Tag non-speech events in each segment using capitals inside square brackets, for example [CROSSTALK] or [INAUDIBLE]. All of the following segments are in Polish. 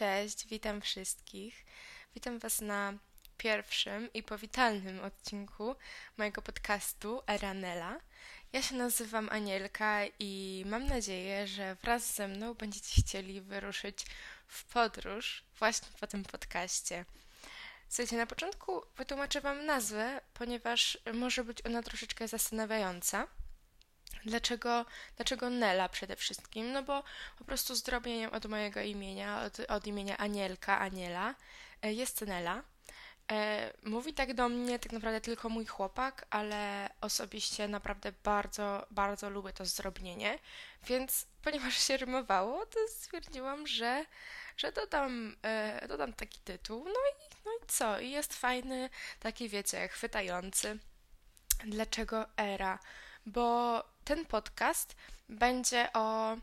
Cześć, witam wszystkich. Witam Was na pierwszym i powitalnym odcinku mojego podcastu Eranela. Ja się nazywam Anielka i mam nadzieję, że wraz ze mną będziecie chcieli wyruszyć w podróż właśnie po tym podcaście. Słuchajcie, na początku wytłumaczę Wam nazwę, ponieważ może być ona troszeczkę zastanawiająca. Dlaczego, dlaczego Nela przede wszystkim? No bo po prostu zdrobieniem od mojego imienia, od, od imienia Anielka, Aniela, e, jest Nela. E, mówi tak do mnie tak naprawdę tylko mój chłopak, ale osobiście naprawdę bardzo, bardzo lubię to zdrobnienie, więc ponieważ się rymowało, to stwierdziłam, że, że dodam, e, dodam taki tytuł. No i, no i co? I jest fajny, taki wiecie, chwytający. Dlaczego era? Bo ten podcast będzie o,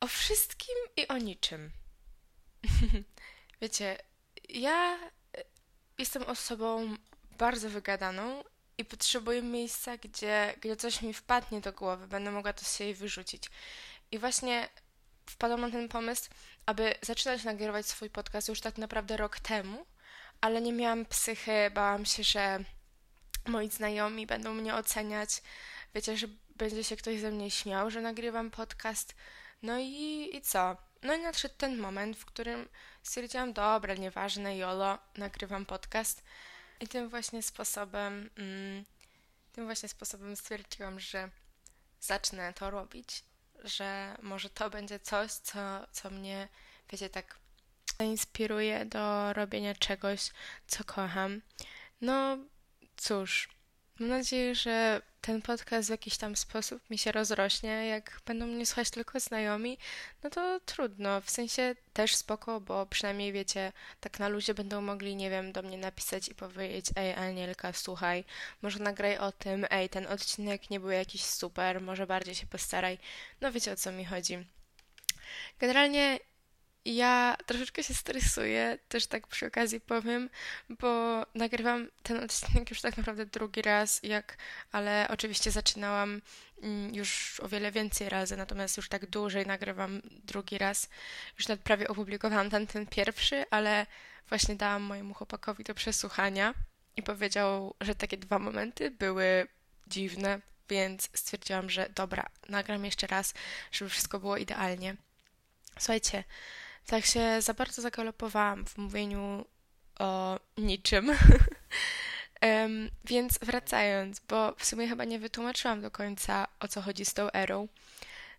o wszystkim i o niczym. [LAUGHS] Wiecie, ja jestem osobą bardzo wygadaną i potrzebuję miejsca, gdzie, gdzie coś mi wpadnie do głowy, będę mogła to z siebie wyrzucić. I właśnie wpadłam na ten pomysł, aby zaczynać nagrywać swój podcast już tak naprawdę rok temu, ale nie miałam psychy, bałam się, że moi znajomi będą mnie oceniać, wiecie, że będzie się ktoś ze mnie śmiał, że nagrywam podcast. No i, i co? No i nadszedł ten moment, w którym stwierdziłam, dobra, nieważne, jolo, nagrywam podcast. I tym właśnie sposobem, mm, tym właśnie sposobem stwierdziłam, że zacznę to robić, że może to będzie coś, co, co mnie, wiecie, tak inspiruje do robienia czegoś, co kocham. No cóż, mam nadzieję, że ten podcast w jakiś tam sposób mi się rozrośnie. Jak będą mnie słuchać tylko znajomi, no to trudno. W sensie też spoko, bo przynajmniej wiecie, tak na ludzie będą mogli, nie wiem, do mnie napisać i powiedzieć: Ej, Anielka, słuchaj, może nagraj o tym, ej, ten odcinek nie był jakiś super, może bardziej się postaraj. No wiecie o co mi chodzi. Generalnie ja troszeczkę się stresuję, też tak przy okazji powiem, bo nagrywam ten odcinek już tak naprawdę drugi raz, jak, ale oczywiście zaczynałam mm, już o wiele więcej razy, natomiast już tak dłużej nagrywam drugi raz. Już nawet prawie opublikowałam ten, ten pierwszy, ale właśnie dałam mojemu chłopakowi do przesłuchania i powiedział, że takie dwa momenty były dziwne, więc stwierdziłam, że dobra, nagram jeszcze raz, żeby wszystko było idealnie. Słuchajcie, tak się za bardzo zagalopowałam w mówieniu o niczym. [LAUGHS] um, więc wracając, bo w sumie chyba nie wytłumaczyłam do końca o co chodzi z tą erą.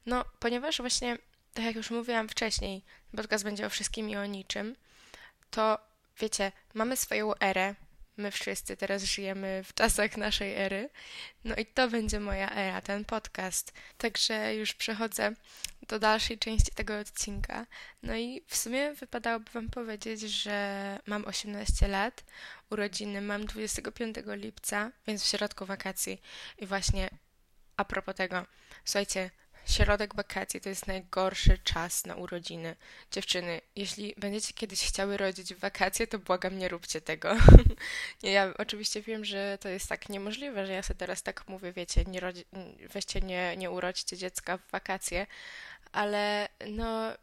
No, ponieważ właśnie, tak jak już mówiłam wcześniej, podcast będzie o wszystkim i o niczym, to wiecie, mamy swoją erę, My wszyscy teraz żyjemy w czasach naszej ery. No i to będzie moja era, ten podcast. Także już przechodzę do dalszej części tego odcinka. No i w sumie wypadałoby Wam powiedzieć, że mam 18 lat, urodziny mam 25 lipca, więc w środku wakacji. I właśnie a propos tego, słuchajcie, Środek wakacji to jest najgorszy czas na urodziny. Dziewczyny, jeśli będziecie kiedyś chciały rodzić w wakacje, to błagam, nie róbcie tego. [LAUGHS] ja oczywiście wiem, że to jest tak niemożliwe, że ja sobie teraz tak mówię, wiecie, nie rodzi, weźcie, nie, nie urodźcie dziecka w wakacje, ale no,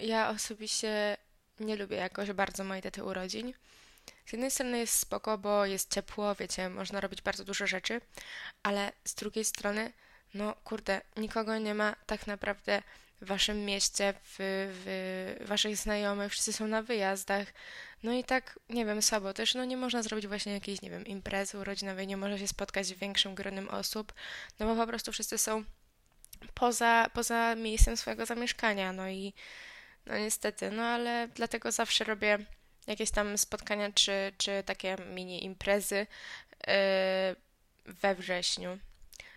ja osobiście nie lubię jakoś bardzo mojej daty urodzin. Z jednej strony jest spoko, bo jest ciepło, wiecie, można robić bardzo dużo rzeczy, ale z drugiej strony no kurde, nikogo nie ma tak naprawdę w waszym mieście, w, w waszych znajomych, wszyscy są na wyjazdach. No i tak, nie wiem, słabo też, no nie można zrobić właśnie jakiejś, nie wiem, imprezy urodzinowej, nie można się spotkać z większym gronem osób, no bo po prostu wszyscy są poza, poza miejscem swojego zamieszkania, no i no niestety, no ale dlatego zawsze robię jakieś tam spotkania czy, czy takie mini imprezy yy, we wrześniu.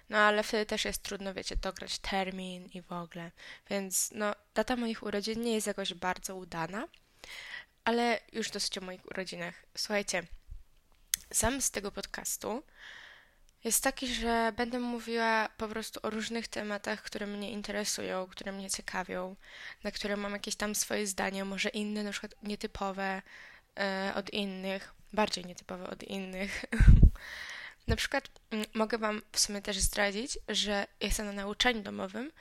No ale wtedy też jest trudno, wiecie, dograć termin i w ogóle. Więc no, data moich urodzin nie jest jakoś bardzo udana, ale już dosyć o moich urodzinach. Słuchajcie, zamysł tego podcastu jest taki, że będę mówiła po prostu o różnych tematach, które mnie interesują, które mnie ciekawią, na które mam jakieś tam swoje zdanie, może inne, na przykład nietypowe e, od innych, bardziej nietypowe od innych. [LAUGHS] Na przykład mm, mogę Wam w sumie też zdradzić, że jestem na nauczaniu domowym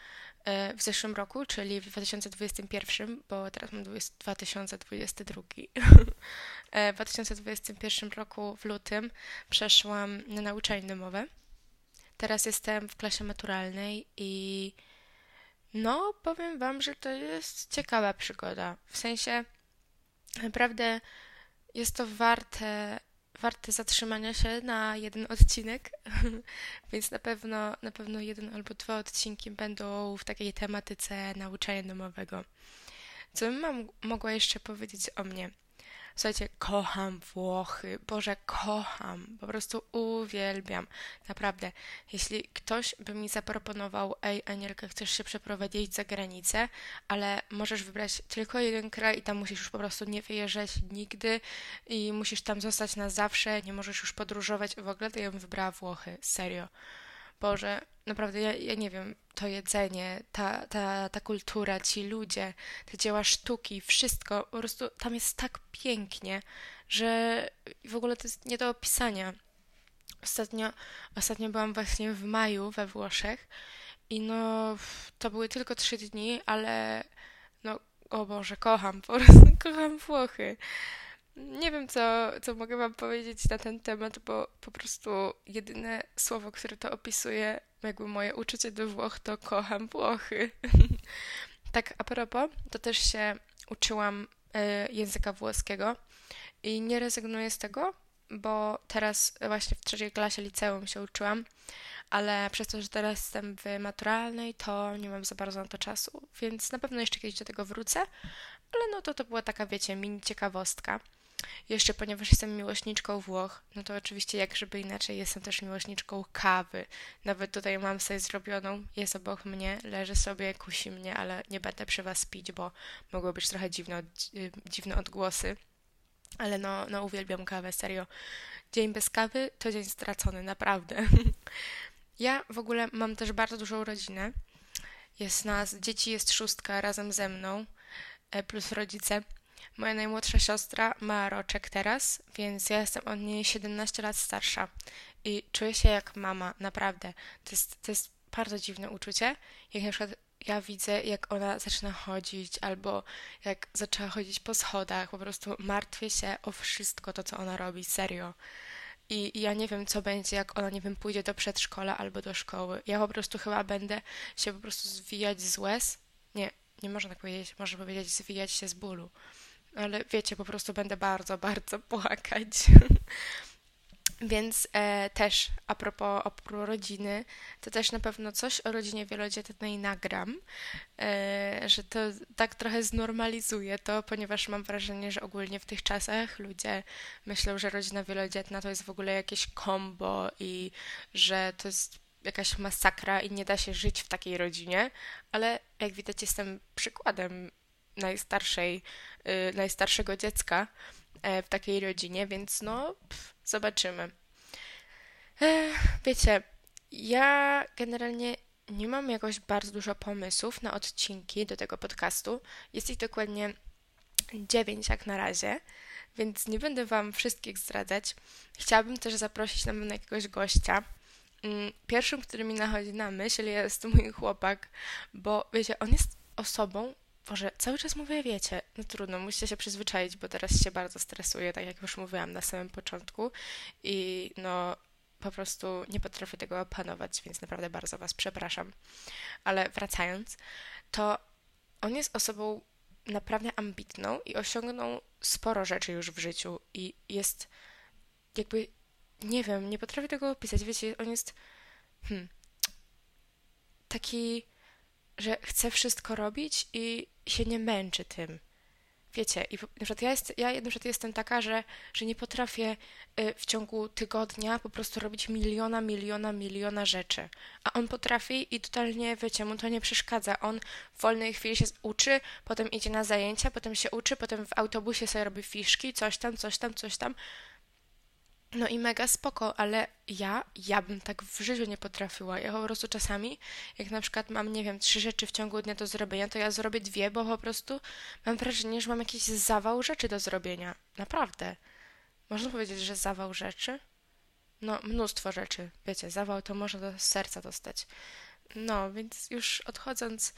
e, w zeszłym roku, czyli w 2021, bo teraz mam 2022. [LAUGHS] E, w 2021 roku w lutym przeszłam na nauczanie domowe. Teraz jestem w klasie maturalnej i no, powiem Wam, że to jest ciekawa przygoda. W sensie naprawdę jest to warte warte zatrzymania się na jeden odcinek, [LAUGHS] więc na pewno, na pewno jeden albo dwa odcinki będą w takiej tematyce nauczania domowego. Co bym mam, mogła jeszcze powiedzieć o mnie? Słuchajcie, kocham Włochy. Boże, kocham. Po prostu uwielbiam. Naprawdę. Jeśli ktoś by mi zaproponował, ej, Anielka, chcesz się przeprowadzić za granicę, ale możesz wybrać tylko jeden kraj i tam musisz już po prostu nie wyjeżdżać nigdy i musisz tam zostać na zawsze, nie możesz już podróżować w ogóle, to ja bym wybrała Włochy. Serio. Boże, naprawdę, ja, ja nie wiem, to jedzenie, ta, ta, ta kultura, ci ludzie, te dzieła sztuki, wszystko, po prostu tam jest tak pięknie, że w ogóle to jest nie do opisania. Ostatnio, ostatnio byłam właśnie w maju we Włoszech i no, to były tylko trzy dni, ale no, o Boże, kocham, po prostu [LAUGHS] kocham Włochy. Nie wiem, co, co mogę Wam powiedzieć na ten temat, bo po prostu jedyne słowo, które to opisuje, jakby moje uczucie do Włoch, to kocham Włochy. [LAUGHS] tak, a propos, to też się uczyłam y, języka włoskiego i nie rezygnuję z tego, bo teraz właśnie w trzeciej klasie liceum się uczyłam, ale przez to, że teraz jestem w maturalnej, to nie mam za bardzo na to czasu, więc na pewno jeszcze kiedyś do tego wrócę, ale no to to była taka, wiecie, mini ciekawostka. Jeszcze ponieważ jestem miłośniczką Włoch, no to oczywiście jak żeby inaczej jestem też miłośniczką kawy. Nawet tutaj mam sobie zrobioną, jest obok mnie, leży sobie, kusi mnie, ale nie będę przy was pić, bo mogło być trochę dziwne, y, dziwne odgłosy. Ale no, no uwielbiam kawę, serio. Dzień bez kawy to dzień stracony, naprawdę. [LAUGHS] ja w ogóle mam też bardzo dużą rodzinę. Jest nas, dzieci jest szóstka razem ze mną, e, plus rodzice. Moja najmłodsza siostra ma roczek teraz, więc ja jestem od niej 17 lat starsza i czuję się jak mama, naprawdę. To jest, to jest bardzo dziwne uczucie, jak na przykład ja widzę, jak ona zaczyna chodzić, albo jak zaczęła chodzić po schodach, po prostu martwię się o wszystko to, co ona robi, serio. I, I ja nie wiem, co będzie, jak ona, nie wiem, pójdzie do przedszkola albo do szkoły. Ja po prostu chyba będę się po prostu zwijać z łez. Nie, nie można tak powiedzieć, można powiedzieć zwijać się z bólu ale wiecie, po prostu będę bardzo, [LAUGHS] bardzo płakać. Więc e, też a propos, a propos rodziny, to też na pewno coś o rodzinie wielodzietnej nagram, e, że to tak trochę znormalizuje to, ponieważ mam wrażenie, że ogólnie w tych czasach ludzie myślą, że rodzina wielodzietna to jest w ogóle jakieś kombo i że to jest jakaś masakra i nie da się żyć w takiej rodzinie, ale jak widać jestem przykładem najstarszej, y, najstarszego dziecka e, w takiej rodzinie, więc no, pff, zobaczymy. E, wiecie, ja generalnie nie mam jakoś bardzo dużo pomysłów na odcinki do tego podcastu. Jest ich dokładnie dziewięć jak na razie, więc nie będę Wam wszystkich zdradzać. Chciałabym też zaprosić na pewno jakiegoś gościa. Mm, pierwszym, który mi nachodzi na myśl jest mój chłopak, bo wiecie, on jest osobą, Boże, cały czas mówię, wiecie, no trudno, musicie się przyzwyczaić, bo teraz się bardzo stresuję, tak jak już mówiłam na samym początku i no po prostu nie potrafię tego opanować, więc naprawdę bardzo Was przepraszam. Ale wracając, to on jest osobą naprawdę ambitną i osiągnął sporo rzeczy już w życiu i jest jakby, nie wiem, nie potrafię tego opisać, wiecie, on jest hmm, taki że chce wszystko robić i się nie męczy tym. Wiecie, i na przykład ja, jest, ja na przykład jestem taka, że, że nie potrafię y, w ciągu tygodnia po prostu robić miliona, miliona, miliona rzeczy. A on potrafi i totalnie, wiecie, mu to nie przeszkadza. On w wolnej chwili się uczy, potem idzie na zajęcia, potem się uczy, potem w autobusie sobie robi fiszki, coś tam, coś tam, coś tam. No i mega spoko, ale ja, ja bym tak w życiu nie potrafiła. Ja po prostu czasami, jak na przykład mam, nie wiem, trzy rzeczy w ciągu dnia do zrobienia, to ja zrobię dwie, bo po prostu mam wrażenie, że mam jakiś zawał rzeczy do zrobienia. Naprawdę. Można powiedzieć, że zawał rzeczy? No, mnóstwo rzeczy. Wiecie, zawał to można do serca dostać. No, więc już odchodząc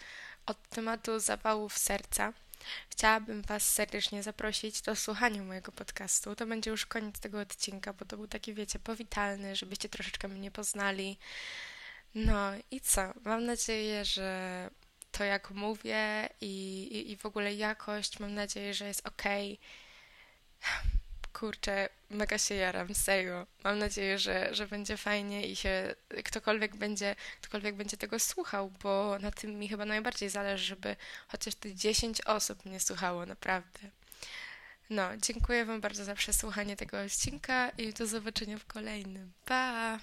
od tematu zapałów serca, chciałabym Was serdecznie zaprosić do słuchania mojego podcastu. To będzie już koniec tego odcinka, bo to był taki, wiecie, powitalny, żebyście troszeczkę mnie poznali. No i co? Mam nadzieję, że to jak mówię i, i, i w ogóle jakość, mam nadzieję, że jest ok. Kurczę, mega się jaram, serio. Mam nadzieję, że, że będzie fajnie i się ktokolwiek będzie, ktokolwiek będzie tego słuchał, bo na tym mi chyba najbardziej zależy, żeby chociaż te 10 osób mnie słuchało, naprawdę. No, dziękuję Wam bardzo za przesłuchanie tego odcinka i do zobaczenia w kolejnym. Pa!